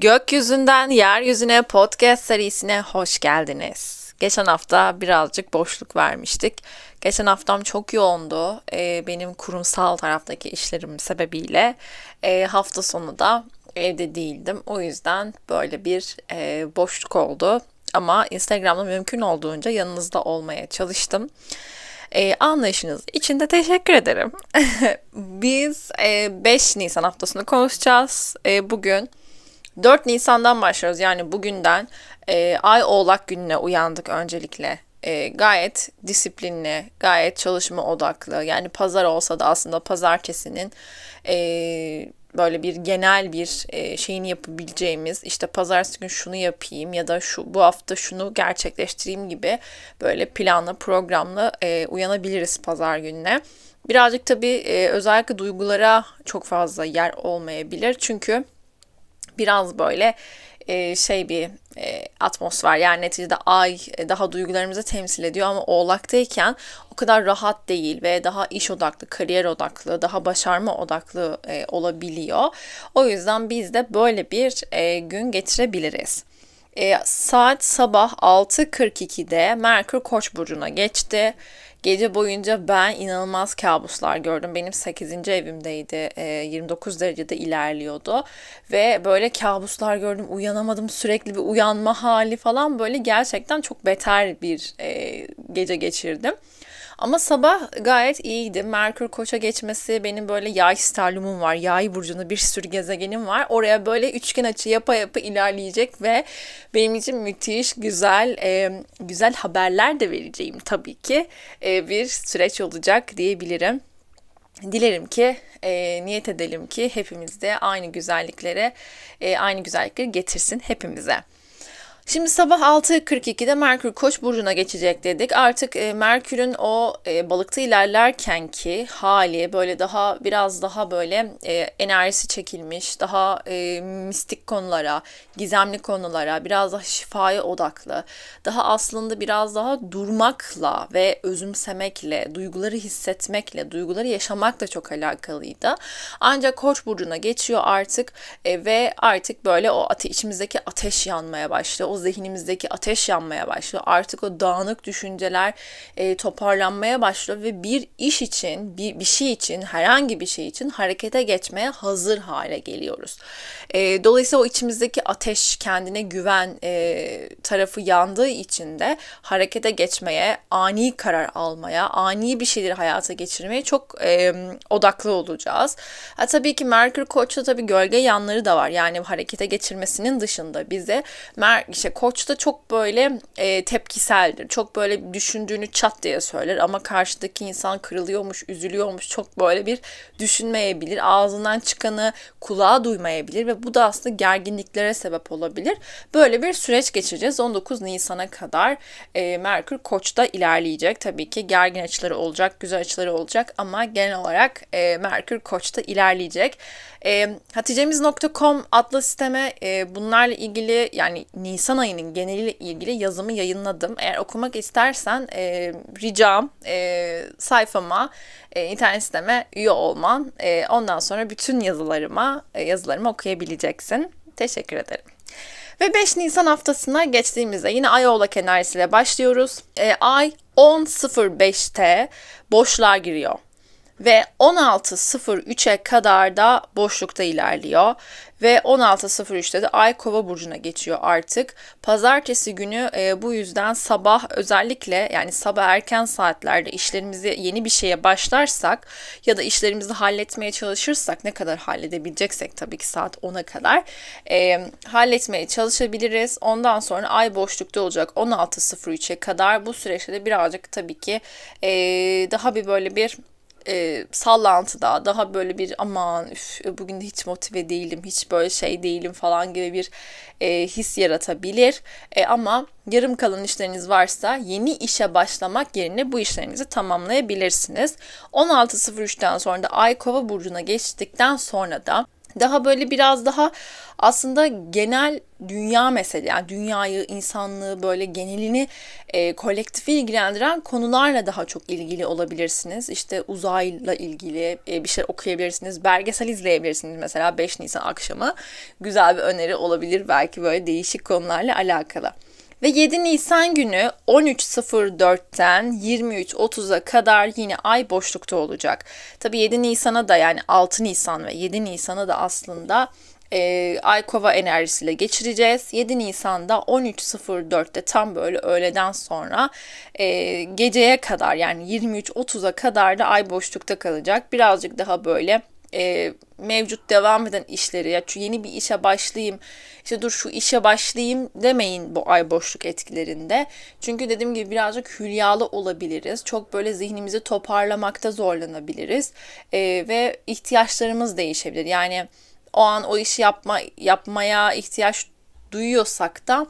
Gökyüzünden Yeryüzüne podcast serisine hoş geldiniz. Geçen hafta birazcık boşluk vermiştik. Geçen haftam çok yoğundu. Ee, benim kurumsal taraftaki işlerim sebebiyle e, hafta sonu da evde değildim. O yüzden böyle bir e, boşluk oldu. Ama Instagram'da mümkün olduğunca yanınızda olmaya çalıştım. E, anlayışınız için de teşekkür ederim. Biz e, 5 Nisan haftasını konuşacağız. E, bugün 4 Nisan'dan başlıyoruz. Yani bugünden e, Ay Oğlak gününe uyandık öncelikle. E, gayet disiplinli, gayet çalışma odaklı. Yani pazar olsa da aslında pazartesinin e, böyle bir genel bir e, şeyini yapabileceğimiz işte pazartesi gün şunu yapayım ya da şu bu hafta şunu gerçekleştireyim gibi böyle planlı programlı e, uyanabiliriz pazar gününe. Birazcık tabii e, özellikle duygulara çok fazla yer olmayabilir çünkü biraz böyle e, şey bir e, atmosfer yani neticede ay e, daha duygularımızı temsil ediyor ama oğlaktayken o kadar rahat değil ve daha iş odaklı, kariyer odaklı, daha başarma odaklı e, olabiliyor. O yüzden biz de böyle bir e, gün geçirebiliriz. E, saat sabah 6.42'de Merkür Koç burcuna geçti. Gece boyunca ben inanılmaz kabuslar gördüm. Benim 8. evimdeydi. 29 e, derecede ilerliyordu. Ve böyle kabuslar gördüm. Uyanamadım. Sürekli bir uyanma hali falan böyle gerçekten çok beter bir e, gece geçirdim. Ama sabah gayet iyiydi. Merkür Koç'a geçmesi benim böyle yay sterlumum var. Yay burcunda bir sürü gezegenim var. Oraya böyle üçgen açı yapa yapa ilerleyecek ve benim için müthiş güzel e, güzel haberler de vereceğim tabii ki. E, bir süreç olacak diyebilirim. Dilerim ki, e, niyet edelim ki hepimiz de aynı güzelliklere, e, aynı güzellikleri getirsin hepimize. Şimdi sabah 6.42'de Merkür Koç burcuna geçecek dedik. Artık e, Merkür'ün o e, balıkta ilerlerken ki hali böyle daha biraz daha böyle e, enerjisi çekilmiş, daha mistik konulara, gizemli konulara, biraz daha şifaya odaklı, daha aslında biraz daha durmakla ve özümsemekle, duyguları hissetmekle, duyguları yaşamakla çok alakalıydı. Ancak Koç burcuna geçiyor artık ve artık böyle o ate içimizdeki ateş yanmaya başlıyor. O zihnimizdeki ateş yanmaya başlıyor. Artık o dağınık düşünceler e, toparlanmaya başlıyor ve bir iş için, bir, bir şey için, herhangi bir şey için harekete geçmeye hazır hale geliyoruz. E, dolayısıyla o içimizdeki ateş, kendine güven e, tarafı yandığı için de harekete geçmeye, ani karar almaya, ani bir şeyleri hayata geçirmeye çok e, odaklı olacağız. Ha, tabii ki Merkür Koç'ta tabii gölge yanları da var. Yani harekete geçirmesinin dışında bize Mer işte Koç da çok böyle e, tepkiseldir. Çok böyle düşündüğünü çat diye söyler ama karşıdaki insan kırılıyormuş, üzülüyormuş. Çok böyle bir düşünmeyebilir. Ağzından çıkanı kulağa duymayabilir ve bu da aslında gerginliklere sebep olabilir. Böyle bir süreç geçireceğiz. 19 Nisan'a kadar e, Merkür Koç'ta ilerleyecek. Tabii ki gergin açıları olacak, güzel açıları olacak ama genel olarak e, Merkür Koç'ta ilerleyecek. E, Haticemiz.com adlı sisteme e, bunlarla ilgili yani Nisan ayının geneliyle ilgili yazımı yayınladım. Eğer okumak istersen e, ricam e, sayfama e, internet siteme üye olman. E, ondan sonra bütün yazılarıma e, yazılarımı okuyabileceksin. Teşekkür ederim. Ve 5 Nisan haftasına geçtiğimizde yine Ay Oğlak enerjisiyle başlıyoruz. E, Ay 10.05'te boşluğa giriyor ve 16.03'e kadar da boşlukta ilerliyor ve 16.03'te de Ay Kova burcuna geçiyor artık. Pazartesi günü e, bu yüzden sabah özellikle yani sabah erken saatlerde işlerimizi yeni bir şeye başlarsak ya da işlerimizi halletmeye çalışırsak ne kadar halledebileceksek tabii ki saat 10'a kadar e, halletmeye çalışabiliriz. Ondan sonra ay boşlukta olacak 16.03'e kadar bu süreçte de birazcık tabii ki e, daha bir böyle bir e, sallantıda daha böyle bir aman üf, bugün de hiç motive değilim, hiç böyle şey değilim falan gibi bir e, his yaratabilir. E, ama yarım kalan işleriniz varsa yeni işe başlamak yerine bu işlerinizi tamamlayabilirsiniz. 16.03'ten sonra da Ay Kova burcuna geçtikten sonra da daha böyle biraz daha aslında genel dünya mesele yani dünyayı, insanlığı böyle genelini e, kolektifi ilgilendiren konularla daha çok ilgili olabilirsiniz. İşte uzayla ilgili e, bir şey okuyabilirsiniz. Belgesel izleyebilirsiniz mesela 5 Nisan akşamı. Güzel bir öneri olabilir belki böyle değişik konularla alakalı. Ve 7 Nisan günü 13.04'ten 23.30'a kadar yine ay boşlukta olacak. Tabi 7 Nisan'a da yani 6 Nisan ve 7 Nisan'a da aslında e, ay kova enerjisiyle geçireceğiz. 7 Nisan'da 13.04'te tam böyle öğleden sonra e, geceye kadar yani 23.30'a kadar da ay boşlukta kalacak. Birazcık daha böyle e, mevcut devam eden işleri ya yeni bir işe başlayayım işte dur şu işe başlayayım demeyin bu ay boşluk etkilerinde. Çünkü dediğim gibi birazcık hülyalı olabiliriz. Çok böyle zihnimizi toparlamakta zorlanabiliriz. E, ve ihtiyaçlarımız değişebilir. Yani o an o işi yapma yapmaya ihtiyaç duyuyorsak da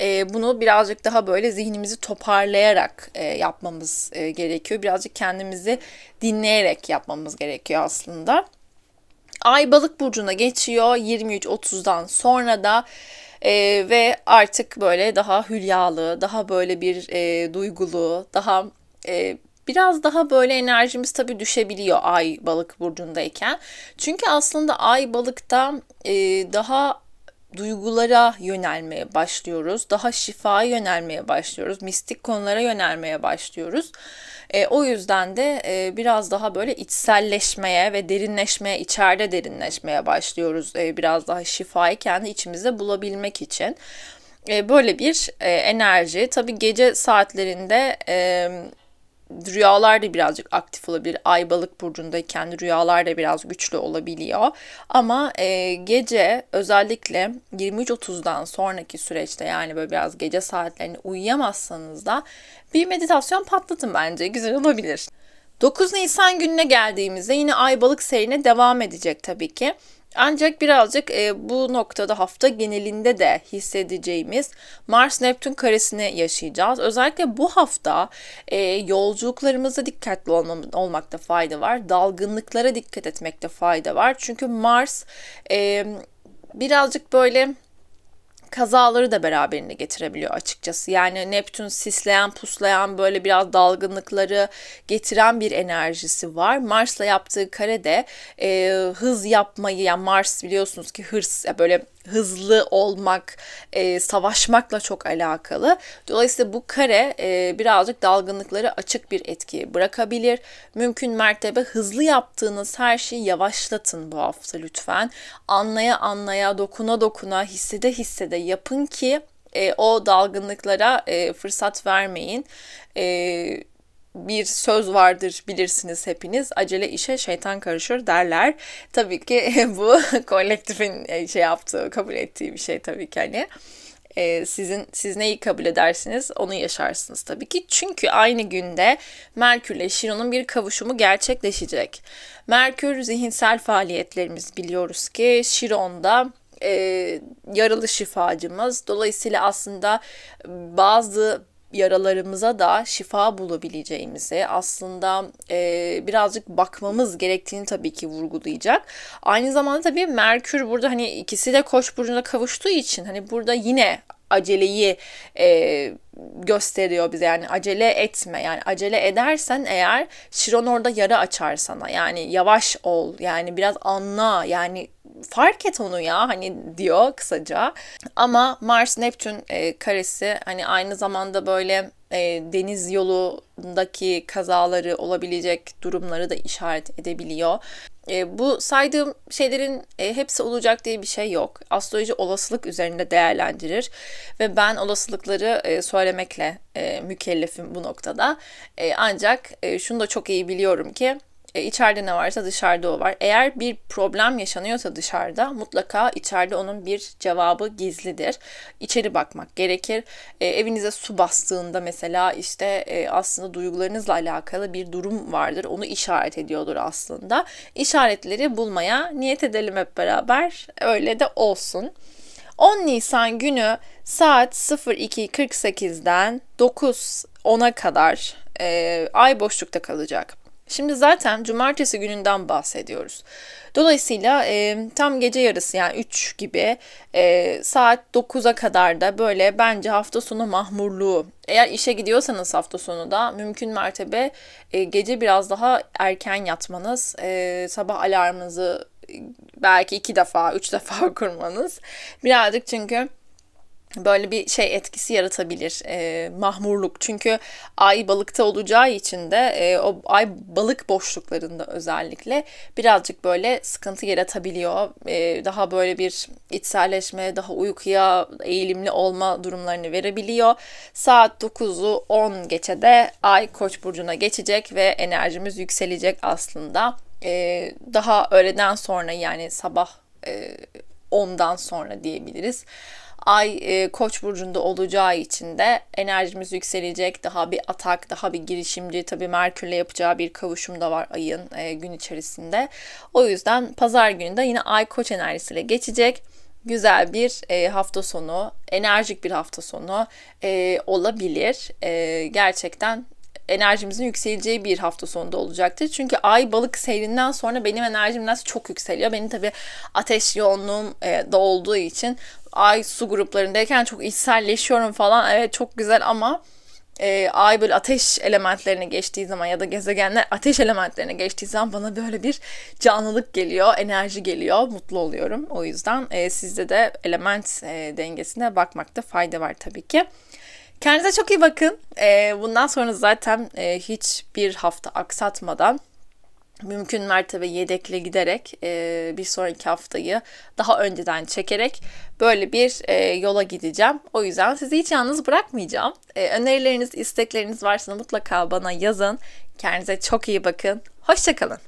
e, bunu birazcık daha böyle zihnimizi toparlayarak e, yapmamız e, gerekiyor. Birazcık kendimizi dinleyerek yapmamız gerekiyor aslında. Ay balık burcuna geçiyor 23.30'dan sonra da e, ve artık böyle daha hülyalı, daha böyle bir e, duygulu, daha e, biraz daha böyle enerjimiz tabii düşebiliyor ay balık burcundayken. Çünkü aslında ay balıkta e, daha duygulara yönelmeye başlıyoruz. Daha şifaya yönelmeye başlıyoruz. Mistik konulara yönelmeye başlıyoruz. E, o yüzden de e, biraz daha böyle içselleşmeye ve derinleşmeye, içeride derinleşmeye başlıyoruz. E, biraz daha şifayı kendi içimizde bulabilmek için. E, böyle bir e, enerji. Tabii gece saatlerinde... E, rüyalar da birazcık aktif olabilir. Ay balık burcundayken rüyalar da biraz güçlü olabiliyor. Ama e, gece özellikle 23.30'dan sonraki süreçte yani böyle biraz gece saatlerinde uyuyamazsanız da bir meditasyon patlatın bence. Güzel olabilir. 9 Nisan gününe geldiğimizde yine ay balık serine devam edecek tabii ki. Ancak birazcık e, bu noktada hafta genelinde de hissedeceğimiz Mars-Neptün karesini yaşayacağız. Özellikle bu hafta e, yolculuklarımızda dikkatli olmam, olmakta fayda var. Dalgınlıklara dikkat etmekte fayda var. Çünkü Mars e, birazcık böyle kazaları da beraberinde getirebiliyor açıkçası. Yani Neptün sisleyen, puslayan böyle biraz dalgınlıkları getiren bir enerjisi var. Mars'la yaptığı karede e, hız yapmayı yani Mars biliyorsunuz ki hırs böyle hızlı olmak, e, savaşmakla çok alakalı. Dolayısıyla bu kare e, birazcık dalgınlıkları açık bir etki bırakabilir. Mümkün mertebe hızlı yaptığınız her şeyi yavaşlatın bu hafta lütfen. Anlaya anlaya, dokuna dokuna, hissede hissede yapın ki e, o dalgınlıklara e, fırsat vermeyin. E, bir söz vardır bilirsiniz hepiniz. Acele işe şeytan karışır derler. Tabii ki bu kolektifin e, şey yaptığı, kabul ettiği bir şey tabii ki hani. Ee, sizin siz neyi kabul edersiniz onu yaşarsınız tabii ki. Çünkü aynı günde Merkür ile Şiron'un bir kavuşumu gerçekleşecek. Merkür zihinsel faaliyetlerimiz biliyoruz ki Şiron'da e, yaralı şifacımız. Dolayısıyla aslında bazı yaralarımıza da şifa bulabileceğimizi aslında e, birazcık bakmamız gerektiğini tabii ki vurgulayacak. Aynı zamanda tabii Merkür burada hani ikisi de Koç burcuna kavuştuğu için hani burada yine aceleyi e, gösteriyor bize yani acele etme yani acele edersen eğer Şiron orada yara açar sana yani yavaş ol yani biraz anla yani fark et onu ya hani diyor kısaca ama Mars Neptün e, karesi hani aynı zamanda böyle e, deniz yolundaki kazaları olabilecek durumları da işaret edebiliyor. E, bu saydığım şeylerin e, hepsi olacak diye bir şey yok. Astroloji olasılık üzerinde değerlendirir ve ben olasılıkları e, söylemekle e, mükellefim bu noktada. E, ancak e, şunu da çok iyi biliyorum ki e, içeride ne varsa dışarıda o var. Eğer bir problem yaşanıyorsa dışarıda mutlaka içeride onun bir cevabı gizlidir. İçeri bakmak gerekir. E, evinize su bastığında mesela işte e, aslında duygularınızla alakalı bir durum vardır. Onu işaret ediyordur aslında. İşaretleri bulmaya niyet edelim hep beraber. Öyle de olsun. 10 Nisan günü saat 02.48'den 9.10'a kadar e, ay boşlukta kalacak. Şimdi zaten cumartesi gününden bahsediyoruz. Dolayısıyla e, tam gece yarısı yani 3 gibi e, saat 9'a kadar da böyle bence hafta sonu mahmurluğu. Eğer işe gidiyorsanız hafta sonu da mümkün mertebe e, gece biraz daha erken yatmanız, e, sabah alarmınızı belki iki defa, üç defa kurmanız. Birazcık çünkü böyle bir şey etkisi yaratabilir. E, mahmurluk. Çünkü ay balıkta olacağı için de e, o ay balık boşluklarında özellikle birazcık böyle sıkıntı yaratabiliyor. E, daha böyle bir içselleşme, daha uykuya eğilimli olma durumlarını verebiliyor. Saat 9'u 10 geçe de ay koç burcuna geçecek ve enerjimiz yükselecek aslında. E, daha öğleden sonra yani sabah e, 10'dan sonra diyebiliriz Ay e, Koç burcunda olacağı için de enerjimiz yükselecek. Daha bir atak, daha bir girişimci. Tabii Merkür'le yapacağı bir kavuşum da var ayın e, gün içerisinde. O yüzden pazar günü de yine Ay Koç enerjisiyle geçecek güzel bir e, hafta sonu, enerjik bir hafta sonu e, olabilir. E, gerçekten enerjimizin yükseleceği bir hafta sonunda olacaktır. Çünkü ay balık seyrinden sonra benim enerjim nasıl çok yükseliyor. Benim tabii ateş yoğunluğum e, da olduğu için ay su gruplarındayken çok içselleşiyorum falan. Evet çok güzel ama e, ay böyle ateş elementlerine geçtiği zaman ya da gezegenler ateş elementlerine geçtiği zaman bana böyle bir canlılık geliyor, enerji geliyor, mutlu oluyorum. O yüzden e, sizde de element e, dengesine bakmakta fayda var tabii ki. Kendinize çok iyi bakın. E, bundan sonra zaten e, hiçbir hafta aksatmadan mümkün mertebe yedekle giderek e, bir sonraki haftayı daha önceden çekerek böyle bir e, yola gideceğim. O yüzden sizi hiç yalnız bırakmayacağım. Önerileriniz, istekleriniz varsa mutlaka bana yazın. Kendinize çok iyi bakın. Hoşçakalın.